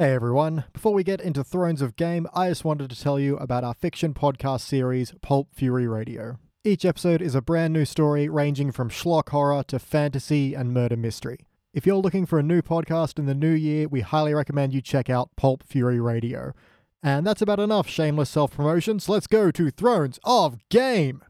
Hey everyone, before we get into Thrones of Game, I just wanted to tell you about our fiction podcast series, Pulp Fury Radio. Each episode is a brand new story ranging from schlock horror to fantasy and murder mystery. If you're looking for a new podcast in the new year, we highly recommend you check out Pulp Fury Radio. And that's about enough shameless self promotion, so let's go to Thrones of Game!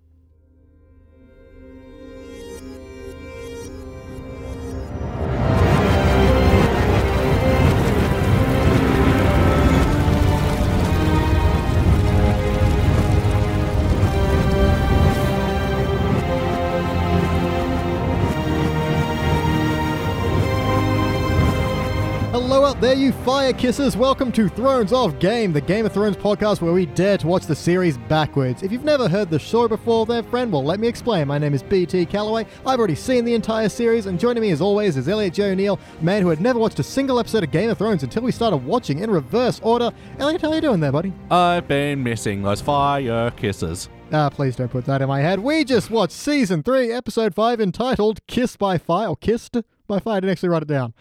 There, you fire kissers. Welcome to Thrones of Game, the Game of Thrones podcast where we dare to watch the series backwards. If you've never heard the show before, there, friend, well, let me explain. My name is BT Calloway. I've already seen the entire series, and joining me as always is Elliot J. O'Neill, a man who had never watched a single episode of Game of Thrones until we started watching in reverse order. Elliot, how you doing there, buddy? I've been missing those fire kisses. Ah, please don't put that in my head. We just watched season three, episode five, entitled "Kiss by Fire" or "Kissed by Fire." I didn't actually write it down.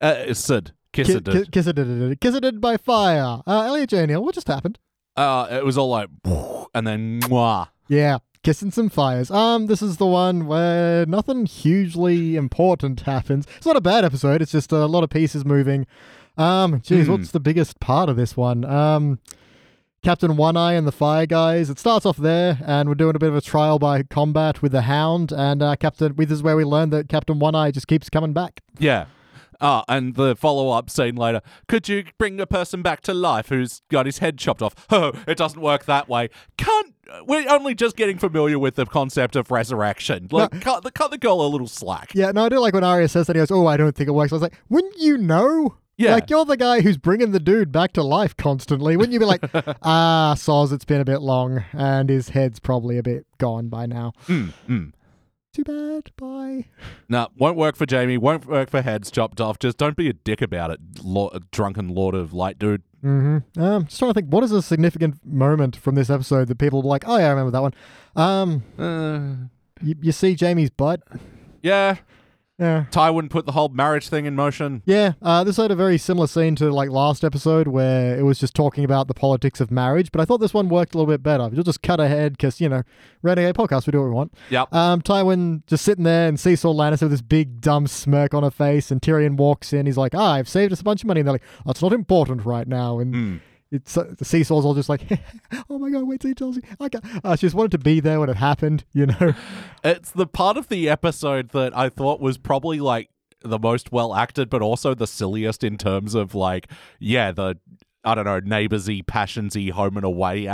Uh, Sid. Kiss Ki- it. ki- Kiss it, kiss it by fire. Uh, Elliot J. What just happened? Uh, it was all like, and then mwah. Yeah, kissing some fires. Um, this is the one where nothing hugely important happens. It's not a bad episode. It's just a lot of pieces moving. Um, geez, Hmm. what's the biggest part of this one? Um, Captain One Eye and the Fire Guys. It starts off there, and we're doing a bit of a trial by combat with the Hound. And uh, Captain, this is where we learn that Captain One Eye just keeps coming back. Yeah. Ah, and the follow-up scene later. Could you bring a person back to life who's got his head chopped off? Oh, it doesn't work that way. Can't. We're only just getting familiar with the concept of resurrection. Like, cut, the, cut the girl a little slack. Yeah, no, I do like when Arya says that. He goes, "Oh, I don't think it works." I was like, "Wouldn't you know?" Yeah. Like you're the guy who's bringing the dude back to life constantly. Wouldn't you be like, "Ah, Soz, it's been a bit long, and his head's probably a bit gone by now." Mm, mm. Too bad. Bye. No, won't work for Jamie. Won't work for heads chopped off. Just don't be a dick about it, lo- drunken lord of light, dude. Mm-hmm. Um, just trying to think, what is a significant moment from this episode that people were like, "Oh yeah, I remember that one." Um, Uh, you, you see Jamie's butt. yeah, Yeah. Tywin put the whole marriage thing in motion. Yeah, uh, this had a very similar scene to like last episode where it was just talking about the politics of marriage, but I thought this one worked a little bit better. You'll just cut ahead because, you know, Renegade podcast, we do what we want. Yep. Um, Tywin just sitting there and Cersei Lannister with this big dumb smirk on her face, and Tyrion walks in. He's like, ah, I've saved us a bunch of money. And they're like, "That's not important right now. And Mm. It's uh, seesaw's all just like, oh my God, wait till he tells me. I. Uh, she just wanted to be there when it happened, you know? It's the part of the episode that I thought was probably like the most well acted, but also the silliest in terms of like, yeah, the I don't know, neighborsy, passionsy, home and away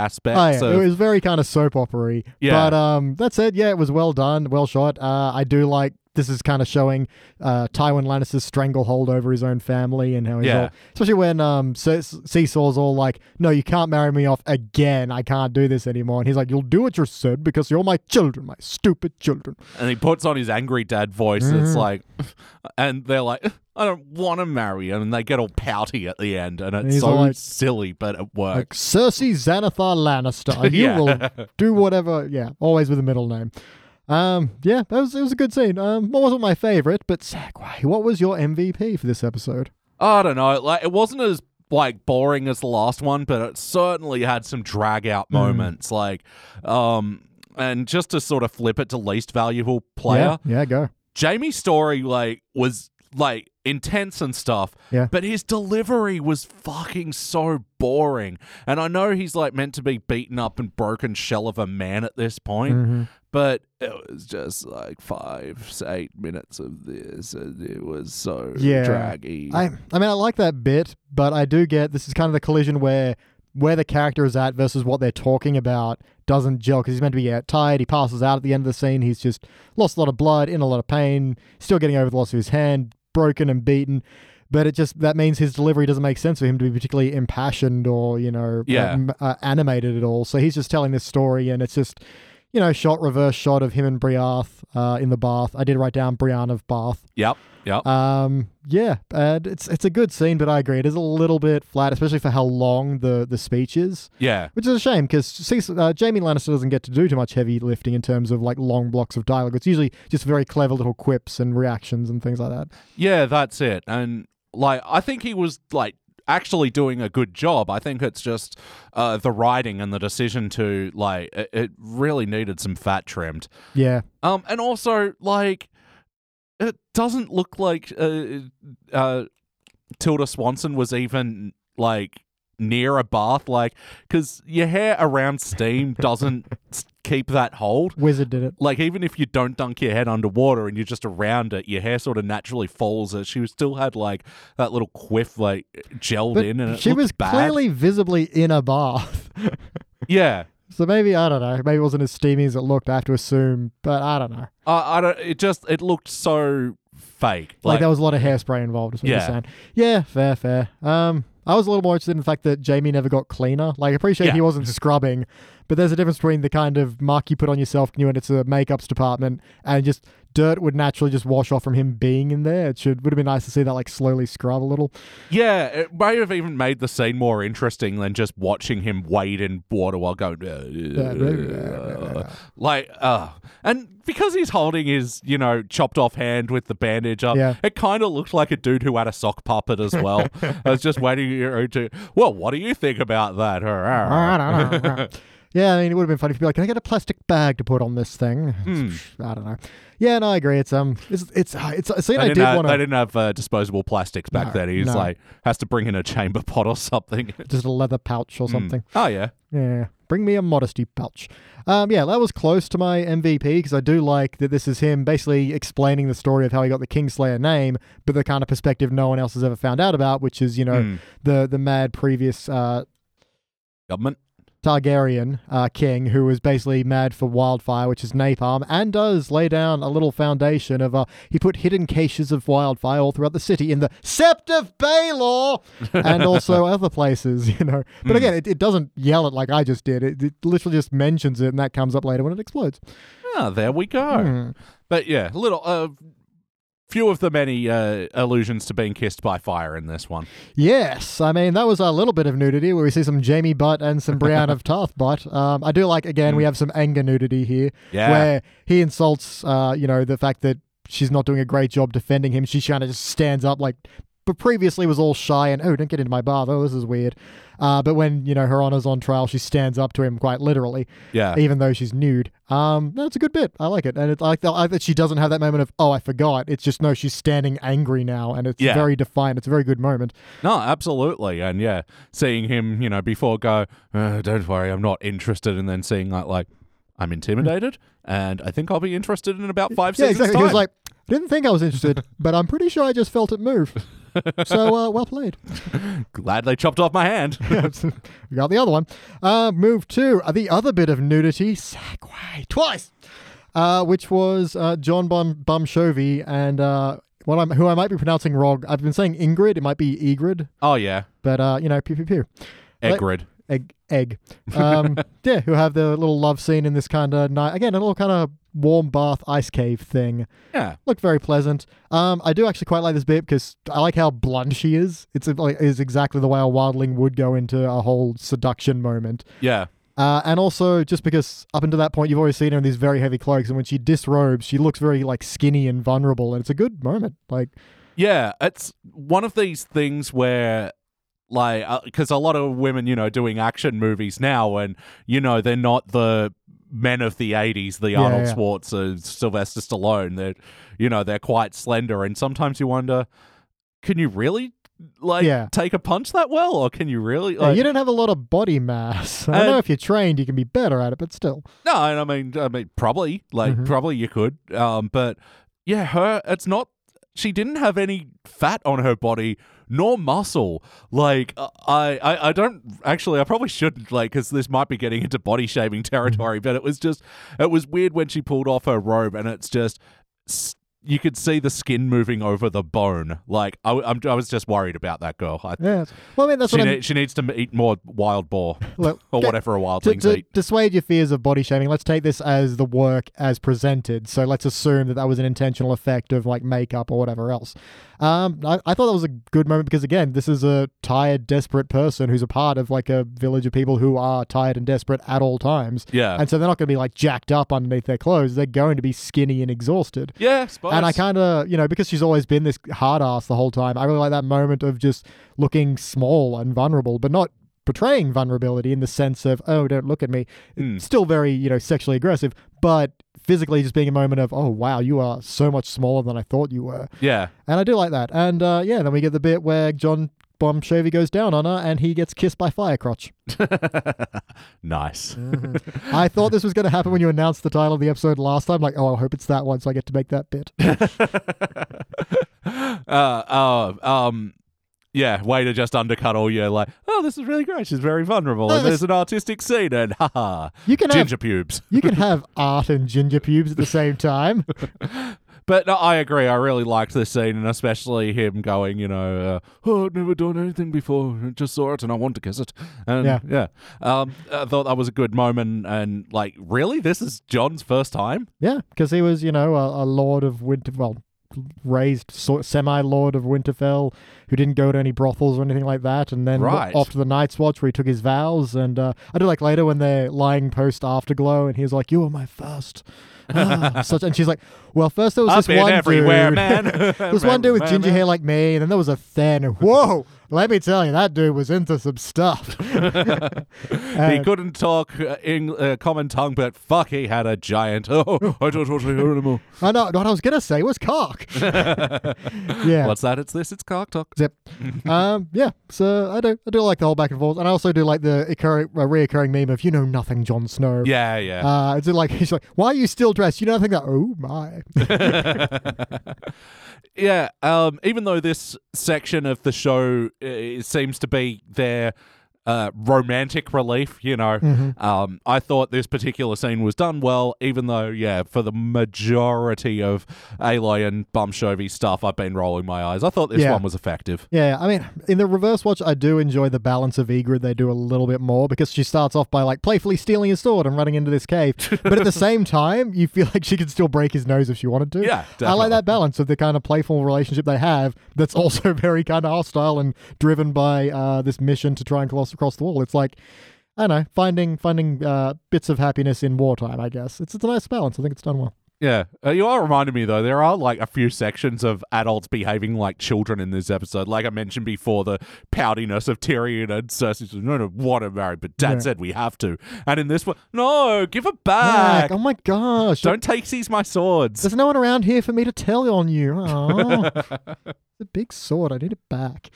Oh, yeah. It was very kind of soap opery. Yeah. But um, that said, yeah, it was well done, well shot. Uh, I do like this is kind of showing uh, Tywin Lannister's stranglehold over his own family and how he's Yeah. all, especially when um, Ce- Cersei's all like, "No, you can't marry me off again. I can't do this anymore." And he's like, "You'll do what you're said because you're my children, my stupid children." and he puts on his angry dad voice. and Mm-hmm. It's like, and they're like, I don't want to marry him, and they get all pouty at the end, and it's he's so like- silly, but it works. Like. Cersei Xanathar Lannister, you Yeah. will do whatever. Yeah, always with a middle name. Um, yeah, that was it was a good scene. Um, what wasn't my favorite, but segue. What was your MVP for this episode? I don't know. Like it wasn't as like boring as the last one, but it certainly had some drag out Hmm. moments. Like, um, and just to sort of flip it to least valuable player, Yeah, yeah, go. Jamie's story like was like intense and stuff. Yeah. But his delivery was fucking so boring. And I know he's like meant to be beaten up and broken shell of a man at this point, Mm-hmm. But it was just like five, eight minutes of this, and it was so Yeah. draggy. I, I mean, I like that bit, but I do get this is kind of the collision where where the character is at versus what they're talking about doesn't gel because he's meant to be uh, tired. He passes out at the end of the scene. He's just lost a lot of blood, in a lot of pain, still getting over the loss of his hand, broken and beaten. But it just that means his delivery doesn't make sense for him to be particularly impassioned or you know Yeah. um, uh, animated at all. So he's just telling this story, and it's just you know shot reverse shot of him and Briarth uh, in the bath. I did write down Brienne of Bath. yep, yep. Um, yeah, and it's it's a good scene, but I agree it is a little bit flat, especially for how long the the speech is, yeah. which is a shame because uh, Jamie Lannister doesn't get to do too much heavy lifting in terms of like long blocks of dialogue. It's usually just very clever little quips and reactions and things like that. Yeah, that's it. And like I think he was like actually doing a good job. I think it's just uh, the writing and the decision to like it, it really needed some fat trimmed. Yeah. Um, and also like it doesn't look like uh, uh, Tilda Swanson was even like near a bath, like because your hair around steam doesn't keep that hold. Wizard did it. Like even if you don't dunk your head underwater and you're just around it, your hair sort of naturally falls. Uh, She was still had like that little quiff like gelled But in, and she was bad. clearly visibly in a bath. yeah. so maybe, I don't know. Maybe it wasn't as steamy as it looked, I have to assume. But I don't know. I, I don't. It just it looked so fake. Like, there was a lot of hairspray involved, is what you're Yeah. saying. Yeah, fair, fair. Um, I was a little more interested in the fact that Jamie never got cleaner. Like, I appreciate Yeah. he wasn't scrubbing, but there's a difference between the kind of mark you put on yourself when it's a makeups department and just dirt would naturally just wash off from him being in there. It should would have been nice to see that like slowly scrub a little. Yeah, it may have even made the scene more interesting than just watching him wade in water while going. "Uh, like, uh, and because he's holding his, you know, chopped off hand with the bandage up, Yeah. it kind of looked like a dude who had a sock puppet as well. I was just waiting you know, to, well, what do you think about that? yeah, I mean, it would have been funny if you'd be like, "Can I get a plastic bag to put on this thing?" Hmm. I don't know. Yeah, no, I agree. It's um, it's it's uh, it's a scene They I didn't, did have, want they didn't have uh, disposable plastics back No, then. He's no. like has to bring in a chamber pot or something. just a leather pouch or Hmm. something. Oh yeah, Yeah, bring me a modesty pouch. Um, yeah, that was close to my MVP because I do like that this is him basically explaining the story of how he got the Kingslayer name, but the kind of perspective no one else has ever found out about, which is you know Hmm. the the mad previous uh, government. Targaryen uh, king who was basically mad for wildfire, which is napalm, and does lay down a little foundation of uh, he put hidden caches of wildfire all throughout the city in the Sept of Baelor and also other places, you know. But Hmm. again, it, it doesn't yell it like I just did. It, it literally just mentions it, and that comes up later when it explodes. Ah, there we go. Hmm. But yeah, a little, uh, few of the many uh, allusions to being kissed by fire in this one. Yes, I mean that was a little bit of nudity where we see some Jamie butt and some Brienne of Tarth butt. Um, I do like again we have some anger nudity here. Yeah. where he insults, uh, you know, the fact that she's not doing a great job defending him. She kind of just stands up like, but previously was all shy and oh, don't get into my bath. Oh, this is weird. Uh, but when you know her honor's on trial, she stands up to him quite literally, Yeah. even though she's nude. Um, that's a good bit. I like it, and it's like, that, I like that she doesn't have that moment of oh, I forgot. It's just no, she's standing angry now, and it's Yeah. very defiant. It's a very good moment. No, absolutely. And yeah, seeing him, you know, before go, uh, don't worry, I'm not interested. And then seeing like, like I'm intimidated and I think I'll be interested in about five Yeah, seconds. exactly. He was like, didn't think I was interested, but I'm pretty sure I just felt it move. So uh, well played. glad they chopped off my hand. we got the other one. Uh, move to uh, the other bit of nudity. Segway twice. Uh, which was uh, Jon Bum Bumshovey and uh, what I'm who I might be pronouncing wrong. I've been saying Ingrid. It might be Egrid, oh, yeah. but uh, you know, pew pew pew. Egrid. Egg, egg. Um, yeah, who have the little love scene in this kind of night. Again, a little kind of warm bath ice cave thing. Yeah. looked very pleasant. Um, I do actually quite like this bit because I like how blunt she is. It's like is exactly the way a wildling would go into a whole seduction moment. Yeah. Uh, and also just because up until that point you've always seen her in these very heavy cloaks, and when she disrobes, she looks very like skinny and vulnerable, and it's a good moment. Like, Yeah, it's one of these things where, like, because a lot of women, you know, doing action movies now, and you know, they're not the men of the '80s, the Yeah, Arnold yeah. Schwartz, uh, Sylvester Stallone. They're, you know, they're quite slender, and sometimes you wonder, can you really? Like Yeah. take a punch that well, or can you really? yeah, you don't have a lot of body mass. I And- know if you're trained, you can be better at it, but still. No, and I mean, I mean, probably, like, Mhm. probably you could. Um, but yeah, her, it's not. She didn't have any fat on her body nor muscle. Like, uh, I, I, I don't actually. I probably shouldn't, like, because this might be getting into body shaming territory. But it was just, it was weird when she pulled off her robe, and it's just. You could see the skin moving over the bone. Like I, I'm, I was just worried about that girl. I, Yeah. Well, I mean that's she, what ne- she needs to eat more wild boar Look, or okay, whatever a wild to, to eat. dissuade your fears of body shaming, let's take this as the work as presented. So let's assume that that was an intentional effect of like makeup or whatever else. Um, I, I thought that was a good moment because again, this is a tired, desperate person who's a part of like a village of people who are tired and desperate at all times. Yeah. And so they're not going to be like jacked up underneath their clothes. They're going to be skinny and exhausted. yeah. And I kind of, you know, because she's always been this hard ass the whole time, I really like that moment of just looking small and vulnerable, but not portraying vulnerability in the sense of, oh, don't look at me. Hmm. Still very, you know, sexually aggressive, but physically just being a moment of, oh, wow, you are so much smaller than I thought you were. Yeah. And I do like that. And uh, yeah, then we get the bit where Jon Bomb goes down on her and he gets kissed by Firecrotch. nice. I thought this was going to happen when you announced the title of the episode last time. Like, oh, I hope it's that one so I get to make that bit. uh, oh, um, yeah, way to just undercut all your like, oh, this is really great. She's very vulnerable. No, and there's an artistic scene, and haha, You can have ginger pubes. you can have art and ginger pubes at the same time. But no, I agree. I really liked this scene, and especially him going, you know, uh, oh, I've never done anything before. I just saw it, and I want to kiss it. And Yeah. yeah, Um, I thought that was a good moment, and like, really, this is Jon's first time. Yeah, because he was, you know, a, a lord of Winter, well, raised so, semi lord of Winterfell who didn't go to any brothels or anything like that, and then Right. off to the Night's Watch where he took his vows. And uh, I do like later when they're lying post Afterglow, and he's like, "You were my first. Ah, such, and she's like, "Well, first there was this one everywhere, dude. man. There's one dude with ginger hair like me, and then there was a Than. Whoa! Let me tell you, that dude was into some stuff. he Uh, couldn't talk uh, in uh, common tongue, but fuck, he had a giant. Oh, I don't want to hear anymore. I know what I was gonna say was cock. yeah. What's that? It's this. It's cock talk. Zip. um, yeah. So I do, I do like the whole back and forth, and I also do like the occurring, uh, reoccurring meme of "You know nothing, Jon Snow." Yeah, yeah. Uh, it's like he's like, "Why are you still dressed? You know nothing." That oh my. Yeah, um, even though this section of the show uh, seems to be their uh, romantic relief, you know, Mm-hmm. um, I thought this particular scene was done well, even though, yeah, for the majority of Aloy and Bum Chovy stuff, I've been rolling my eyes. I thought this Yeah. one was effective. Yeah, I mean, in the reverse watch, I do enjoy the balance of Ygritte. They do a little bit more because she starts off by like playfully stealing his sword and running into this cave, but at the same time, you feel like she could still break his nose if she wanted to. Yeah, I like that balance of the kind of playful relationship they have. That's also very kind of hostile and driven by uh, this mission to try and cross across the wall. It's like. I don't know, finding finding uh, bits of happiness in wartime. I guess it's it's a nice balance. I think it's done well. Yeah, uh, you are reminding me though. There are like a few sections of adults behaving like children in this episode. Like I mentioned before, the poutiness of Tyrion and Cersei. says, No, no, want to marry, but Dad Yeah. said we have to. And in this one, no, give it Like, back. oh my gosh! Don't take these my swords. There's no one around here for me to tell on you. Oh, it's a big sword. I need it back.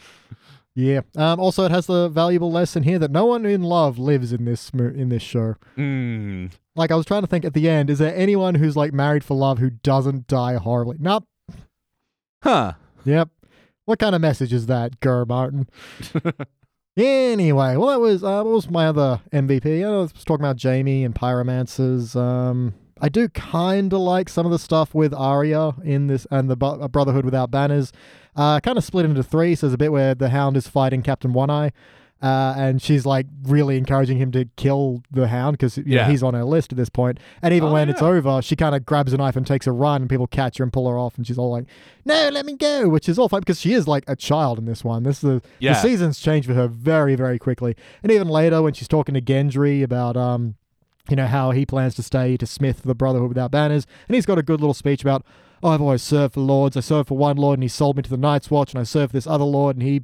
Yeah. Um, also, it has the valuable lesson here that no one in love lives in this in this show. Mm. Like, I was trying to think at the end, is there anyone who's like married for love who doesn't die horribly? Nope. Huh. Yep. What kind of message is that, Gur Martin? anyway, well, that was uh, what was my other MVP? I was talking about Jamie and pyromancers. Um, I do kind of like some of the stuff with Arya in this and the Brotherhood without banners. Uh, kind of split into three. So there's a bit where the Hound is fighting Captain One Eye. Uh, and she's like really encouraging him to kill the hound because Yeah. he's on her list at this point. And even Oh, when it's over, she kind of grabs a knife and takes a run, and people catch her and pull her off, and she's all like, "No, let me go," which is all fine because she is like a child in this one. This is the, Yeah. the seasons change for her very, very quickly. And even later when she's talking to Gendry about um, you know how he plans to stay to Smith the Brotherhood without banners, and he's got a good little speech about. I've always served for lords. I served for one lord, and he sold me to the Night's Watch, and I served for this other lord, and he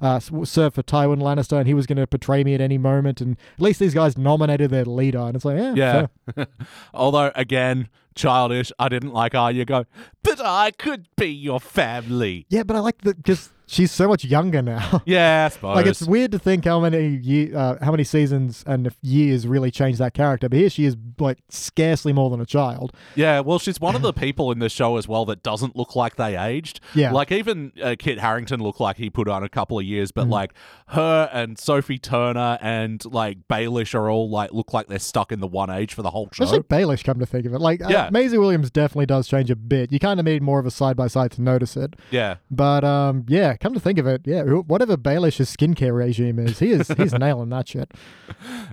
uh, served for Tywin Lannister, and he was going to betray me at any moment. And at least these guys nominated their leader, and it's like, yeah, Yeah. Although, again, childish. I didn't like Arya go, but I could be your family. yeah. But I like that because she's so much younger now. Yeah, I suppose. Like it's weird to think how many ye- uh, how many seasons and years really changed that character, but here she is like scarcely more than a child. Yeah, well, she's one of the people in the show as well that doesn't look like they aged. Yeah. Like, even uh, Kit Harington looked like he put on a couple of years, Mm-hmm. but like her and Sophie Turner and like Baelish are all like look like they're stuck in the one age for the whole show. Especially Baelish, come to think of it. Like, Yeah. Uh, Maisie Williams definitely does change a bit. You kind of need more of a side by side to notice it. yeah. But um, yeah, come to think of it, yeah, whatever Baelish's skincare regime is, he is he's nailing that shit.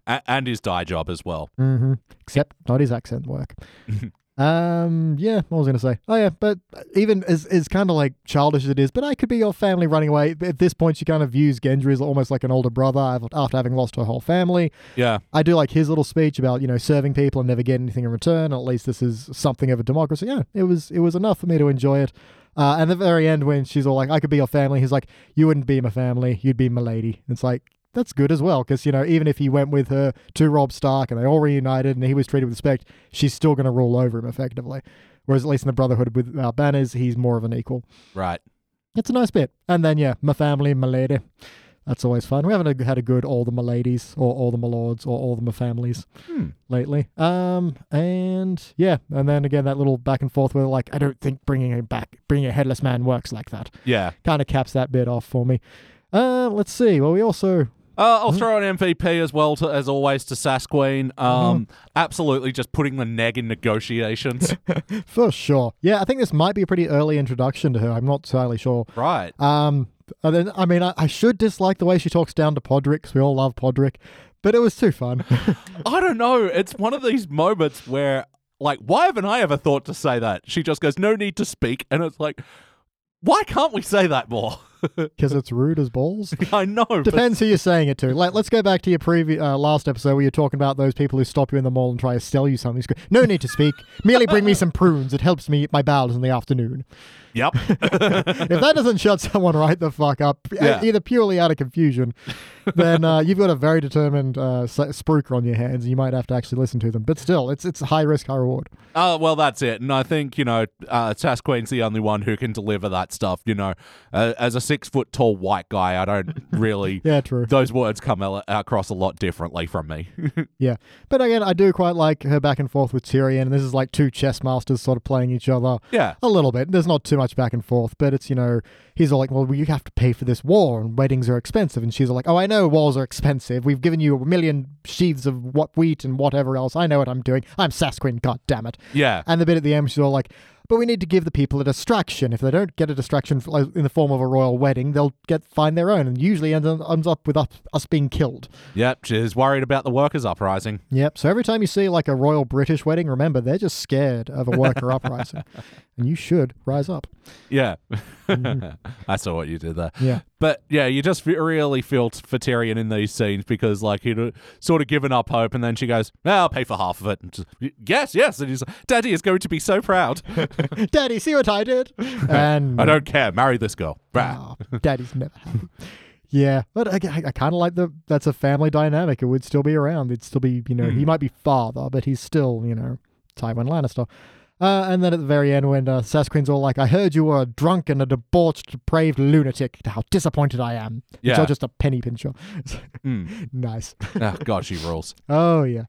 And his dye job as well. hmm Except not his accent work. Um, yeah, what was I going to say? Oh, yeah, but even as, as kind of like childish as it is, but I could be your family running away. At this point, she kind of views Gendry as almost like an older brother after having lost her whole family. Yeah. I do like his little speech about, you know, serving people and never getting anything in return. At least this is something of a democracy. Yeah, it was it was enough for me to enjoy it. Uh, and at the very end, when she's all like, I could be your family, he's like, You wouldn't be my family, you'd be my lady. It's like, that's good as well because you know even if he went with her to Robb Stark and they all reunited and he was treated with respect, she's still going to rule over him effectively. Whereas at least in the Brotherhood without Banners, he's more of an equal. Right. It's a nice bit. And then yeah, my family, my lady. That's always fun. We haven't had a good all the my ladies or all the my lords or all the my families Hmm. lately. Um, and yeah, and then again that little back and forth where like I don't think bringing him back, bringing a headless man works like that. Yeah. Kind of caps that bit off for me. Uh, let's see. Well, we also Uh, I'll throw an MVP as well, to, as always, to Sasqueen. Um, Absolutely just putting the neg in negotiations. For sure. Yeah, I think this might be a pretty early introduction to her. I'm not entirely sure. right. Um, and then, I mean, I, I should dislike the way she talks down to Podrick 'cause we all love Podrick, but it was too fun. I don't know. It's one of these moments where, like, why haven't I ever thought to say that? She just goes, no need to speak. And it's like, why can't we say that more? Because it's rude as balls. I know. Depends who you're saying it to. Like, let's go back to your previous uh, last episode where you're talking about those people who stop you in the mall and try to sell you something. No need to speak. Merely bring me some prunes. It helps me eat my bowels in the afternoon. Yep. if that doesn't shut someone right the fuck up, Yeah. either purely out of confusion, then uh, you've got a very determined uh, s- spruiker on your hands. and You might have to actually listen to them. But still, it's it's high risk, high reward. Oh, well, that's it. And I think, you know, uh, Sasqueen's the only one who can deliver that stuff. You know, uh, as a six foot tall white guy, I don't really. Yeah, true. Those words come al- across a lot differently from me. Yeah, but again, I do quite like her back and forth with Tyrion. And this is like two chess masters sort of playing each other. yeah. A little bit. There's not too much back and forth, but it's, you know, he's all like, well, you have to pay for this war and weddings are expensive. And she's all like, oh, I know wars are expensive. We've given you a million sheaves of what wheat and whatever else. I know what I'm doing. I'm Sasquin, god damn it. Yeah. And the bit at the end, she's all like, but we need to give the people a distraction. If they don't get a distraction in the form of a royal wedding, they'll get find their own, and usually ends, ends up with us, us being killed. Yep. She's worried about the workers' uprising. Yep. So every time you see like a royal British wedding, remember they're just scared of a worker uprising, and you should rise up. Yeah. I saw what you did there. Yeah. But yeah, you just really feel for Tyrion in these scenes because, like, he'd uh, sort of given up hope, and then she goes, "Well, I'll pay for half of it." And just, "Y- yes, yes. And he's like, Daddy is going to be so proud. Daddy, see what I did? And I don't care. Marry this girl. Oh, Daddy's never happy. Yeah, but I, I, I kind of like the that's a family dynamic. It would still be around. It'd still be you know he might be father, but he's still you know Tywin Lannister. Uh, and then at the very end, when uh, Sasquin's all like, "I heard you were a drunk and a debauched, depraved lunatic. How disappointed I am." Which Yeah. are just a penny pincher. Mm. nice. oh, God, she rules. Oh yeah.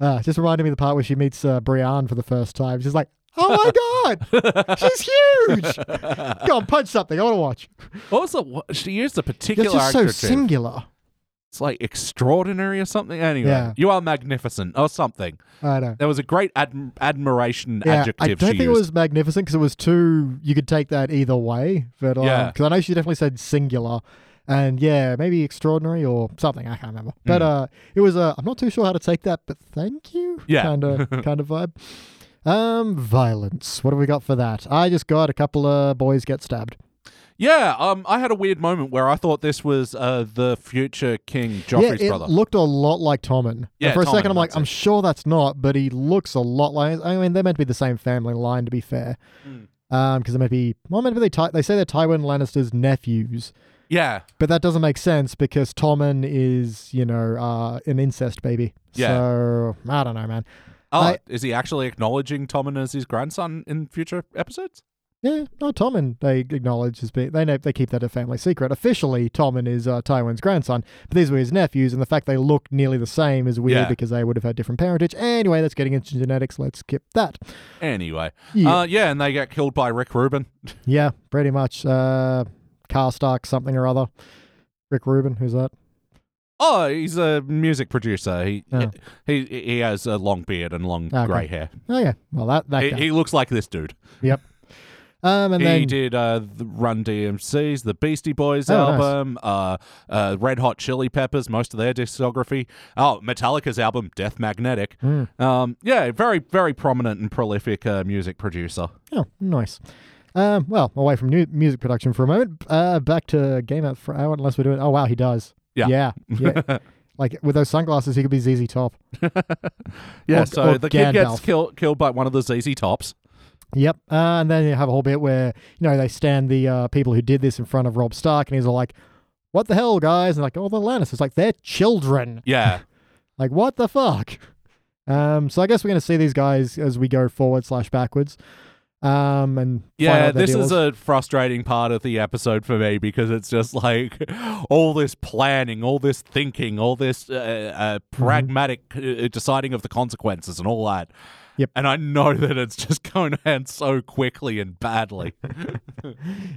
Uh, just reminded me of the part where she meets uh, Brienne for the first time. She's like, "Oh my god, she's huge! Go on, punch something. I want to watch." Also, she used a particular just so singular. It's like extraordinary or something. Anyway, Yeah. you are magnificent or something. I know. There was a great adm- admiration Yeah, adjective I don't think it was magnificent because it was too. You could take that either way, but um, Yeah. because I know she definitely said singular, and yeah, maybe extraordinary or something. I can't remember, but Mm. uh, it was. Uh, I'm not too sure how to take that, but thank you. Yeah. kind of kind of vibe. Um, violence. What have we got for that? I just got a couple of boys get stabbed. Yeah, um, I had a weird moment where I thought this was uh, the future King Joffrey's yeah, it brother. looked a lot like Tommen. And Yeah, for a second, I'm like, I'm it. sure that's not, but he looks a lot like. I mean, they're meant to be the same family line, to be fair. Mm. Um, because they might be. Well, maybe they. Ty- they say they're Tywin Lannister's nephews, yeah, but that doesn't make sense because Tommen is, you know, uh, an incest baby. Yeah. So I don't know, man. Oh, I- is he actually acknowledging Tommen as his grandson in future episodes? Yeah, no, Tommen they acknowledge as being they know they keep that a family secret. Officially, Tommen is uh, Tywin's grandson, but these were his nephews, and the fact they look nearly the same is weird Yeah. because they would have had different parentage. Anyway, that's getting into genetics. Let's skip that. Anyway, Yeah, uh, yeah, and they get killed by Rick Rubin. yeah, pretty much. Uh, Karstark something or other. Rick Rubin, who's that? Oh, he's a music producer. He Oh. he he has a long beard and long Okay. grey hair. Oh yeah, well that that He, he looks like this dude. Um, and he then did uh, the Run DMC's, the Beastie Boys Oh, nice. album, uh, uh, Red Hot Chili Peppers, most of their discography. Oh, Metallica's album, Death Magnetic. Hmm. Um, yeah, very, very prominent and prolific uh, music producer. oh, nice. Um, well, away from new music production for a moment. Uh, back to Game Out for Hour, unless we're doing. Oh wow, he does. Yeah. yeah, yeah. like with those sunglasses, he could be ZZ Top. Yeah, Or- so or the kid gets killed killed by one of the ZZ Tops. Yep. Uh, and then you have a whole bit where, you know, they stand the uh, people who did this in front of Robb Stark, and he's all like, what the hell, guys? And like, oh, the Lannisters. Like, they're children. Yeah, Like, what the fuck? Um, so I guess we're going to see these guys as we go forward slash backwards. Um, and yeah. out what their This deal is a frustrating part of the episode for me because it's just like all this planning, all this thinking, all this uh, uh, Mm-hmm. pragmatic uh, deciding of the consequences and all that. Yep. And I know that it's just going to end so quickly and badly.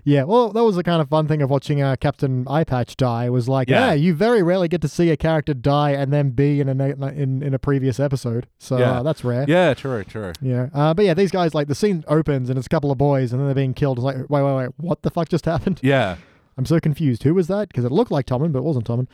Yeah, well, that was the kind of fun thing of watching uh, Captain Eye Patch die. Was like, Yeah. yeah. you very rarely get to see a character die and then be in a in in a previous episode. So Yeah. uh, that's rare. yeah, true, true. Yeah, uh, but yeah, these guys like the scene opens and it's a couple of boys and then they're being killed. It's like, wait, wait, wait, what the fuck just happened? Yeah. I'm so confused. Who was that? Because it looked like Tommen, but it wasn't Tommen.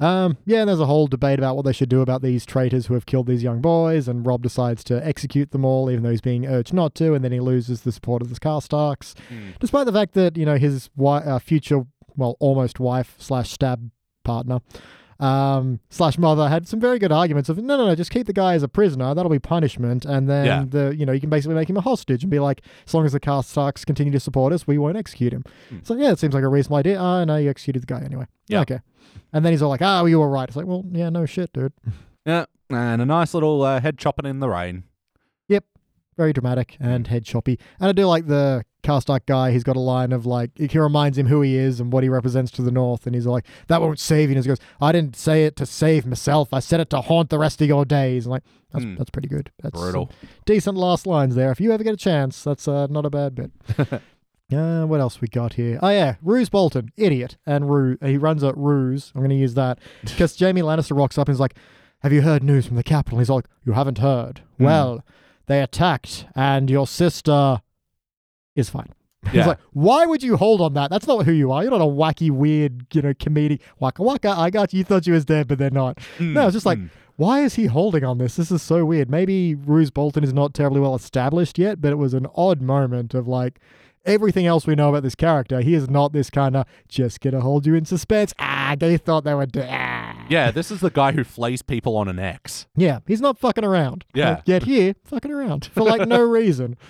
Um, yeah, and there's a whole debate about what they should do about these traitors who have killed these young boys, and Robb decides to execute them all, even though he's being urged not to, and then he loses the support of the Karstarks, Mm. despite the fact that you know his wi- uh, future, well, almost wife slash stab partner. Um, slash mother had some very good arguments of no, no, no, just keep the guy as a prisoner. That'll be punishment, and then Yeah. the you know you can basically make him a hostage and be like, as long as the Karstarks continue to support us, we won't execute him. Hmm. So yeah, it seems like a reasonable idea. Ah, no, you executed the guy anyway. Yeah. Okay. And then he's all like, ah, well, you were right. It's like, well, yeah, no shit, dude. Yeah. And a nice little uh, head chopping in the rain. Yep, very dramatic and head choppy. And I do like the Karstark guy. He's got a line of like, he reminds him who he is and what he represents to the North. And he's like, that won't save you. And he goes, I didn't say it to save myself. I said it to haunt the rest of your days. And like, that's, Hmm. that's pretty good. That's some Brutal. decent last lines there. If you ever get a chance, that's uh, not a bad bit. Uh, what else we got here? Oh yeah, Roose Bolton, idiot, and Ruse. He runs at Ruse. I'm going to use that because Jamie Lannister rocks up and is like, "Have you heard news from the capital?" He's like, "You haven't heard. Hmm. Well, they attacked, and your sister is fine." He's Yeah. like, "Why would you hold on that? That's not who you are. You're not a wacky, weird, you know, comedian. Waka waka. I got you. You thought you was dead, but they're not. No, it's just like, Mm. why is he holding on this? This is so weird. Maybe Roose Bolton is not terribly well established yet, but it was an odd moment of like everything else we know about this character. He is not this kind of just gonna hold you in suspense. Ah, they thought they were dead. Ah. Yeah, this is the guy who flays people on an X. Yeah, he's not fucking around. Yeah. Yet here, fucking around for like no reason.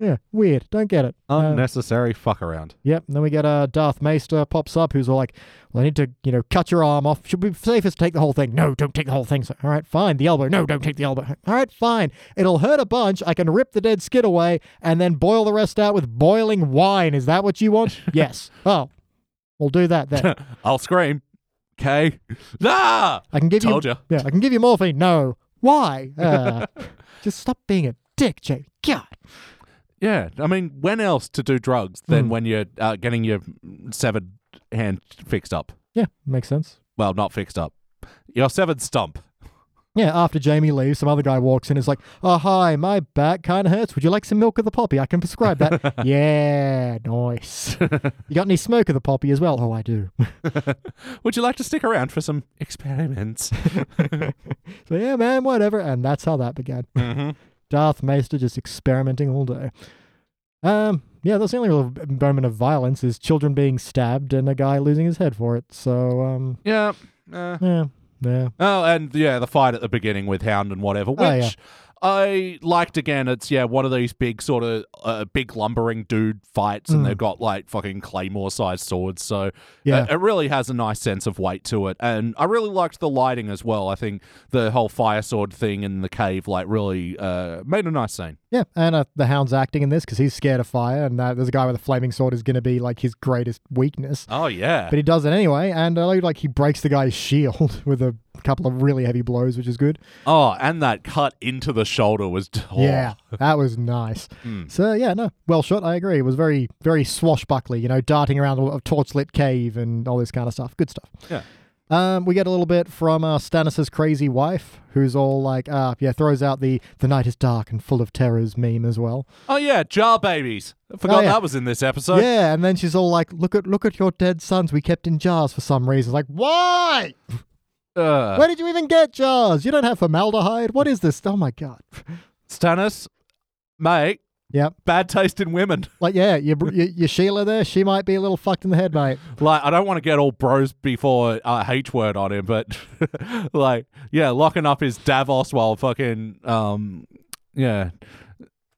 Yeah, weird. Don't get it. Uh, Unnecessary fuck around. Yep. And then we get uh, Darth Maester pops up, who's all like, "Well, I need to, you know, cut your arm off. Should be safest to take the whole thing. No, don't take the whole thing. So, all right, fine. The elbow. No, don't take the elbow. All right, fine. It'll hurt a bunch. I can rip the dead skin away and then boil the rest out with boiling wine. Is that what you want? yes. Oh, we'll do that then. I'll scream. Okay. Ah! I can give Told you. you. Yeah, I can give you morphine. No. Why? Uh, just stop being a dick, Jay. God. Yeah. I mean, when else to do drugs than Mm. when you're uh, getting your severed hand fixed up? Yeah, makes sense. Well, not fixed up. Your severed stump. Yeah, after Jamie leaves, some other guy walks in and is like, Oh, hi, my back kind of hurts. Would you like some milk of the poppy? I can prescribe that. yeah, nice. you got any smoke of the poppy as well? Oh, I do. Would you like to stick around for some experiments? So, yeah, man, whatever. And that's how that began. mm-hmm. Darth Maester just experimenting all day. Um, yeah, that's the only real moment of violence is children being stabbed and a guy losing his head for it. So, um, Yeah. Uh, yeah, yeah. Oh, and yeah, the fight at the beginning with Hound and whatever, which Oh, yeah. I liked again. It's yeah, one of these big sort of uh, big lumbering dude fights, and Mm. they've got like fucking claymore sized swords. So Yeah. uh, it really has a nice sense of weight to it, and I really liked the lighting as well. I think the whole fire sword thing in the cave like really uh, made a nice scene. Yeah, and uh, the Hound's acting in this because he's scared of fire, and uh, there's a guy with a flaming sword is going to be like his greatest weakness. Oh yeah, But he does it anyway, and I like, like he breaks the guy's shield with a couple of really heavy blows, which is good. oh, and that cut into the shoulder was oh. Yeah, that was nice. Mm. So yeah, no, well shot. I agree. It was very, very swashbuckly. You know, darting around a torch lit cave and all this kind of stuff. Good stuff. Yeah. Um, we get a little bit from uh, Stannis' crazy wife, who's all like, uh, yeah, throws out the "the night is dark and full of terrors" meme as well. Oh yeah, jar babies. I forgot Oh, yeah. that was in this episode. yeah, and then she's all like, "Look at look at your dead sons we kept in jars for some reason." Like, why? Uh, Where did you even get jars? You don't have formaldehyde. What is this? Oh my god. Stannis, mate, Yep. bad taste in women. Like, yeah, your, your, your Sheila there, she might be a little fucked in the head, mate. Like, I don't want to get all bros before uh, H word on him, but like, yeah, locking up his Davos while fucking, um, yeah,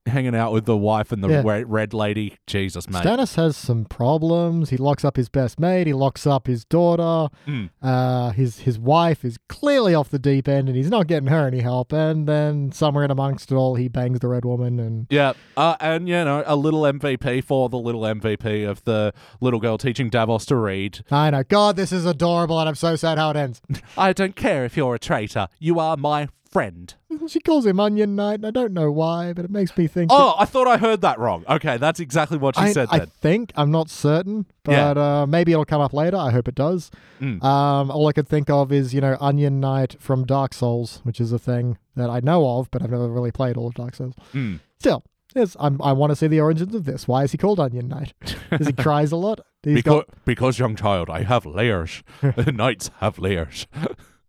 hanging out with the wife and the Yeah. red, red lady. Jesus, mate. Stannis has some problems. He locks up his best mate. He locks up his daughter. Mm. Uh, his his wife is clearly off the deep end, and he's not getting her any help. And then somewhere in amongst it all, he bangs the red woman. And Yeah, uh, and you know, a little MVP for the little MVP of the little girl teaching Davos to read. I know, God, this is adorable, and I'm so sad how it ends. I don't care if you're a traitor. You are my friend. She calls him Onion Knight, and I don't know why, but it makes me think. Oh, I thought I heard that wrong. Okay, that's exactly what she I, said I then. think I'm not certain, Yeah. but uh, maybe it'll come up later. I hope it does. Mm. Um, all I could think of is you know Onion Knight from Dark Souls, which is a thing that I know of, but I've never really played all of Dark Souls. Mm. Still, yes, I'm, I want to see the origins of this. Why is he called Onion Knight? Because he cries a lot. He's Because, got, because, young child, I have layers. Knights have layers.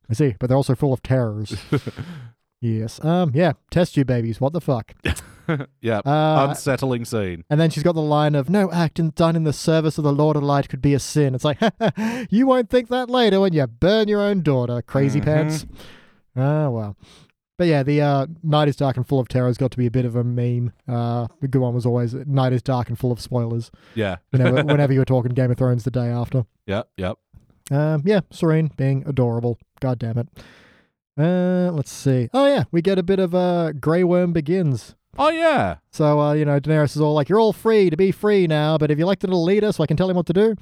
I see, but they're also full of terrors. yes. Um. Yeah. Test you babies. What the fuck? yeah, Uh, unsettling scene. And then she's got the line of "No act in- done in the service of the Lord of Light could be a sin." It's like you won't think that later when you burn your own daughter, crazy Mhm. pants. Ah well, but yeah, the uh, night is dark and full of terror has got to be a bit of a meme. Uh, the good one was always night is dark and full of spoilers. Yeah, Whenever, whenever you were talking Game of Thrones the day after. yep, yep. Um, yeah, Shireen being adorable. God damn it. Uh, let's see. Oh yeah, we get a bit of uh, Grey Worm begins. Oh yeah, So, uh, you know, Daenerys is all like, You're all free to be free now, but if you elected a leader so I can tell him what to do?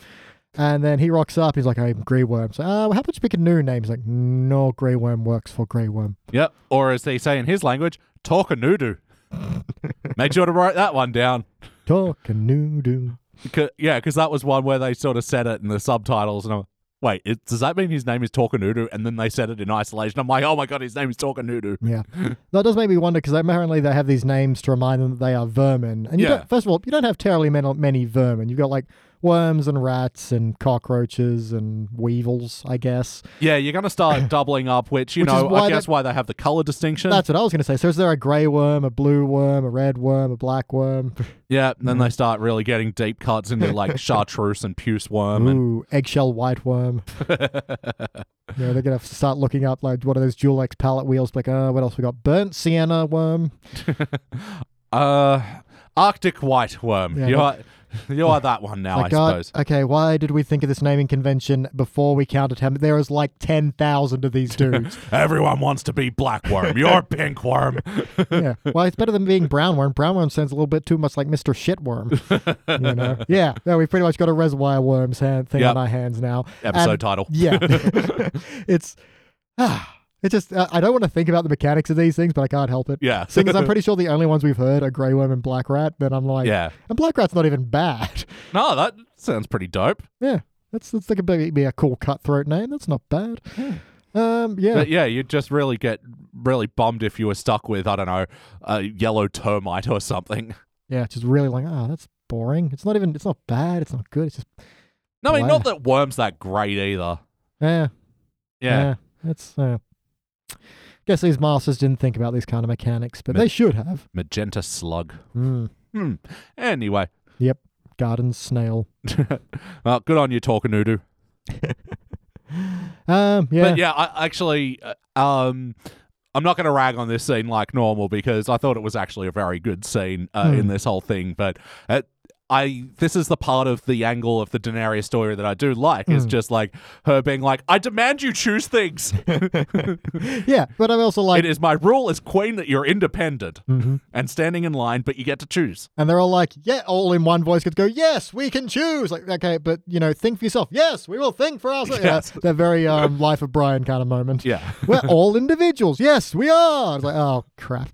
And then he rocks up. He's like, I'm Grey Worm. So, uh, well, how about you pick a new name? He's like, No, Grey Worm works for Grey Worm. yep. Or as they say in his language, talk a noodoo. Make sure to write that one down. Talk a new do. Because, yeah, because that was one where they sort of said it in the subtitles, and I'm wait, it, does that mean his name is Talkanudu? And then they said it in isolation. I'm like, oh my god, his name is Talkanudu. Yeah. that does make me wonder because apparently they have these names to remind them that they are vermin. And you Yeah. don't, first of all, you don't have terribly many vermin. You've got like worms and rats and cockroaches and weevils, I guess. Yeah, you're going to start doubling up, which, you Which know, I guess that- why they have the color distinction. That's what I was going to say. So is there a grey worm, a blue worm, a red worm, a black worm? yeah, and then Mm-hmm. they start really getting deep cuts into like chartreuse and puce worm. And, eggshell white worm. yeah, they're gonna have to start looking up like what are those Dulux palette wheels? Like, uh, what else we got? Burnt sienna worm. uh, Arctic white worm. Yeah, you, no- are, you are that one now, like, I God, suppose. okay, why did we think of this naming convention before we counted how There is like ten thousand of these dudes. Everyone wants to be black worm. You're pink worm. yeah, well, it's better than being brown worm. Brown worm sounds a little bit too much like Mister Shitworm. you know? Yeah, no, we've pretty much got a reservoir worms hand thing Yep. on our hands now. Episode And- title. Yeah. it's ah, it just I don't want to think about the mechanics of these things, but I can't help it. Yeah. Seeing as I'm pretty sure the only ones we've heard are Grey Worm and Black Rat, then I'm like, yeah. and Black Rat's not even bad. No, that sounds pretty dope. yeah, that's that's like a be, a cool cutthroat name. That's not bad. Um, yeah, But yeah, you'd just really get really bummed if you were stuck with, I don't know, a yellow termite or something. yeah, just really like, oh, that's boring. It's not even. It's not bad. It's not good. It's just No, I mean, Wow. not that worm's that great either. yeah, Yeah. It's uh, guess these masters didn't think about these kind of mechanics, but Ma- they should have. Magenta slug. Mm. Hmm. Anyway. Yep. Garden snail. well, good on you, Talkanudu. Um, yeah. But yeah, I actually, uh, um, I'm not going to rag on this scene like normal because I thought it was actually a very good scene uh, Hmm. in this whole thing. But uh, I, this is the part of the angle of the Daenerys story that I do like. Is Hmm. just like her being like, "I demand you choose things. yeah, but I'm also like, it is my rule as queen that you're independent Mhm. and standing in line, but you get to choose." and they're all like, yeah, all in one voice could go, yes, we can choose. Like, okay, but you know, think for yourself. Yes, we will think for ourselves. Yes. Yeah, that very um, life of Brian kind of moment. Yeah. We're all individuals. Yes, we are. It's like, oh crap.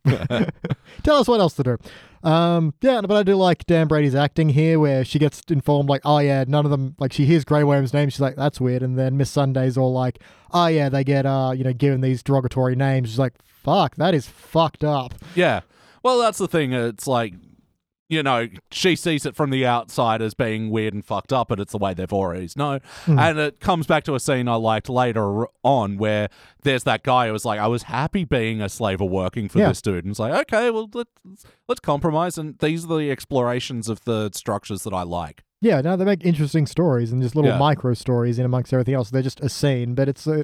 Tell us what else to do. Um, yeah, but I do like Dan Brady's acting here, where she gets informed like, oh yeah, none of them like she hears Grey Worm's name, she's like, that's weird, and then Missandei's all like, oh yeah, they get uh, you know, given these derogatory names. She's like, fuck, that is fucked up. Yeah. Well, that's the thing. It's like, you know, she sees it from the outside as being weird and fucked up, but it's the way they've always known. And it comes back to a scene I liked later on where there's that guy who was like, I was happy being a slave or working for Yeah. this dude. And it's like, okay, well, let's, let's compromise. And these are the explorations of the structures that I like. Yeah, no, they make interesting stories and just little Yeah. micro stories in amongst everything else. They're just a scene, but it's uh,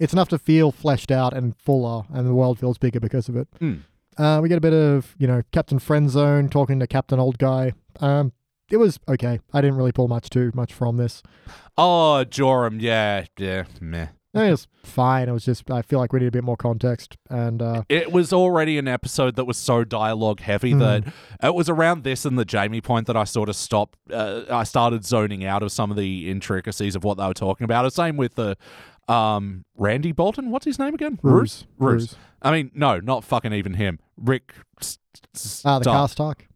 it's enough to feel fleshed out and fuller, and the world feels bigger because of it. Mm. Uh, we get a bit of you know Captain Friendzone talking to Captain Old Guy. Um, it was okay. I didn't really pull much too much from this. Oh, Joram, yeah, yeah, meh. It was fine. It was just I feel like we need a bit more context. And uh, It was already an episode that was so dialogue heavy Mm. that it was around this and the Jamie point that I sort of stopped. Uh, I started zoning out of some of the intricacies of what they were talking about. The same with the um, Randy Bolton. What's his name again? Roose, Roose. I mean, no, not fucking even him. Rick. S- S- Ah, the Stark. Karstark.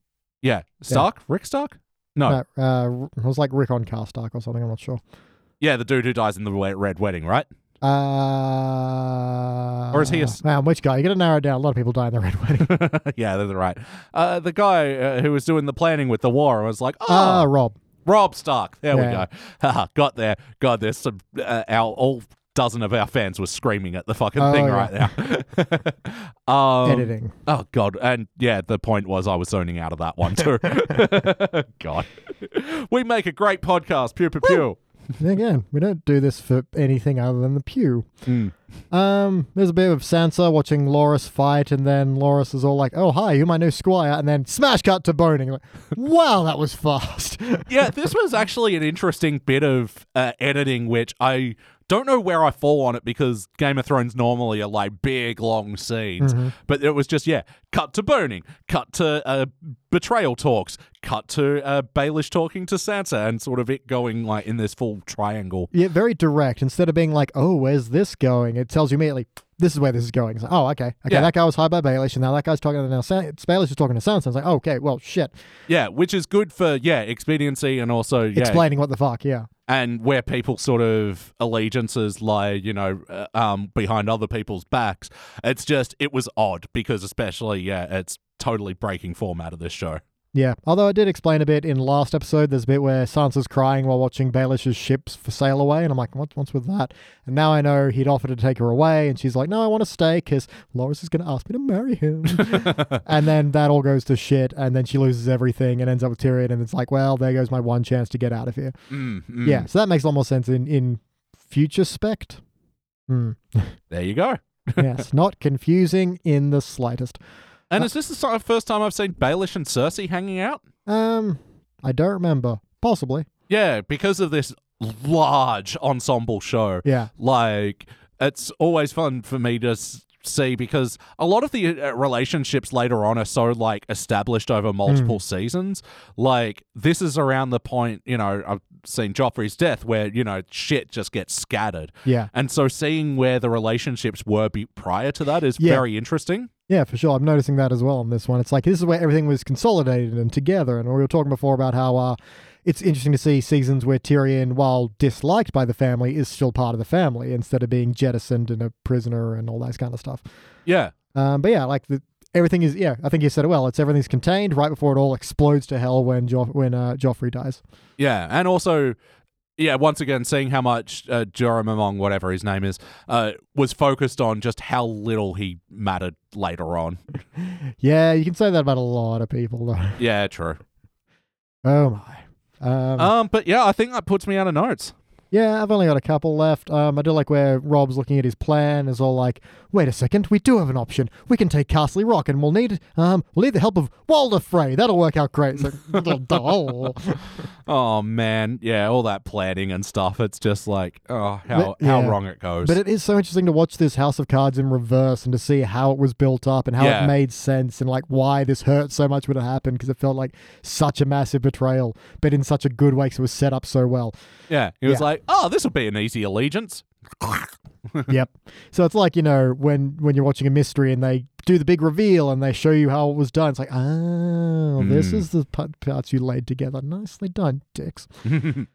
Yeah, Stark. Rick Stark. No, No, uh, it was like Rick on Karstark or something. I'm not sure. yeah, the dude who dies in the we- Red Wedding, right? Uh, Or is he a s- man? Which guy? You got to narrow it down. A lot of people die in the Red Wedding. yeah, that's right. Uh, the guy uh, who was doing the planning with the war was like, oh, Ah, Robb. Robb Stark. There Yeah. we go. Haha, Got there. God, there's some. Uh, our all dozen of our fans were screaming at the fucking Oh, thing yeah. right now. um, Editing. Oh God, and yeah, the point was I was zoning out of that one too. God, we make a great podcast. Pew pew pew. Again, we don't do this for anything other than the pew. Mm. Um, there's a bit of Sansa watching Loras fight, and then Loras is all like, "Oh, hi, you're my new squire," and then smash cut to boning. Like, wow, that was fast. Yeah, this was actually an interesting bit of uh, editing, which I don't know where I fall on it because Game of Thrones normally are like big, long scenes. Mm-hmm. But it was just, yeah, cut to boning, cut to uh, betrayal talks, cut to uh, Baelish talking to Sansa, and sort of it going like in this full triangle. yeah, very direct. Instead of being like, "Oh, where's this going?" It tells you immediately, "This is where this is going." It's like, "Oh, okay, okay." Yeah. That guy was hired by Baelish, and now that guy's talking to now. San- Baelish is talking to Sansa. It's like, oh, "Okay, well, shit." Yeah, which is good for, yeah, expediency and also, yeah, Explaining what the fuck, yeah. And where people sort of allegiances lie, you know, uh, um, behind other people's backs. It's just it was odd because especially yeah, it's totally breaking format of this show. Yeah, although I did explain a bit in last episode, there's a bit where Sansa's crying while watching Baelish's ships for sail away, and I'm like, what, what's with that? And now I know he'd offered to take her away, and she's like, no, I want to stay because Loras is going to ask me to marry him. and then that all goes to shit, and then she loses everything and ends up with Tyrion, and it's like, well, there goes my one chance to get out of here. Mm, mm. Yeah, so that makes a lot more sense in, in future spect. Hmm. there you go. yes, not confusing in the slightest. And is this the sort of first time I've seen Baelish and Cersei hanging out? Um, I don't remember. Possibly. Yeah, because of this large ensemble show. Yeah. Like, it's always fun for me to s- see because a lot of the uh, relationships later on are so like established over multiple seasons. Like, this is around the point, you know, I've seen Joffrey's death where, you know, shit just gets scattered. Yeah. And so seeing where the relationships were be- prior to that is Yeah. very interesting. Yeah, for sure. I'm noticing that as well on this one. It's like this is where everything was consolidated and together. And we were talking before about how uh, it's interesting to see seasons where Tyrion, while disliked by the family, is still part of the family instead of being jettisoned and a prisoner and all that kind of stuff. Yeah. Um, but yeah, like the, everything is. Yeah, I think you said it well. It's everything's contained right before it all explodes to hell when jo- when uh, Joffrey dies. Yeah, and also, yeah, once again, seeing how much uh, Jorah Mormont, whatever his name is, uh, was focused on just how little he mattered later on. Yeah, you can say that about a lot of people though. Yeah, true. Oh my. Um, Um, but yeah, I think that puts me out of notes. Yeah, I've only got a couple left. Um, I do like where Robb's looking at his plan. Is all like, wait a second, we do have an option. We can take Casterly Rock, and we'll need um, we'll need the help of Walder Frey. That'll work out great. Like, oh. Oh man, yeah, all that planning and stuff. It's just like, oh, how But- how yeah. wrong it goes. But it is so interesting to watch this House of Cards in reverse and to see how it was built up and how Yeah. it made sense and like why this hurt so much when it happened because it felt like such a massive betrayal, but in such a good way because it was set up so well. yeah, it was yeah. like, oh, this will be an easy allegiance. yep. So it's like you know when when you're watching a mystery and they do the big reveal and they show you how it was done. It's like, oh, this Mm. is the parts you laid together. Nicely done, dicks.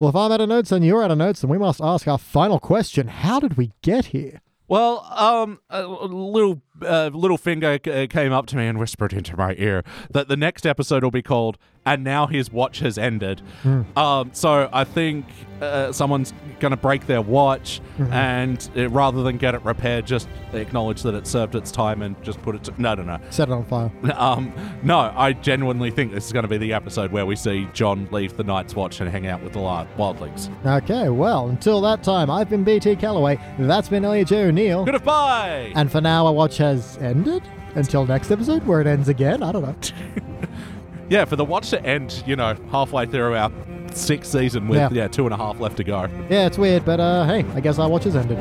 Well, if I'm out of notes and you're out of notes, then we must ask our final question. How did we get here? Well, um, a little uh, Littlefinger c- came up to me and whispered into my ear that the next episode will be called "And Now His Watch Has Ended." Um, so I think uh, someone's going to break their watch, and uh, rather than get it repaired, just acknowledge that it served its time and just put it. To- no, no, no. Set it on fire. Um, no, I genuinely think this is going to be the episode where we see Jon leave the Night's Watch and hang out with the wildlings. Okay, well, until that time, I've been BT Calloway. That's been Elliot. O'Neill. Goodbye. And for now, I watch has ended. Until next episode, where it ends again. I don't know. Yeah, for the watch to end, you know, halfway through our sixth season with Yeah. yeah two and a half left to go. Yeah, it's weird, but uh, hey, I guess our watch has ended.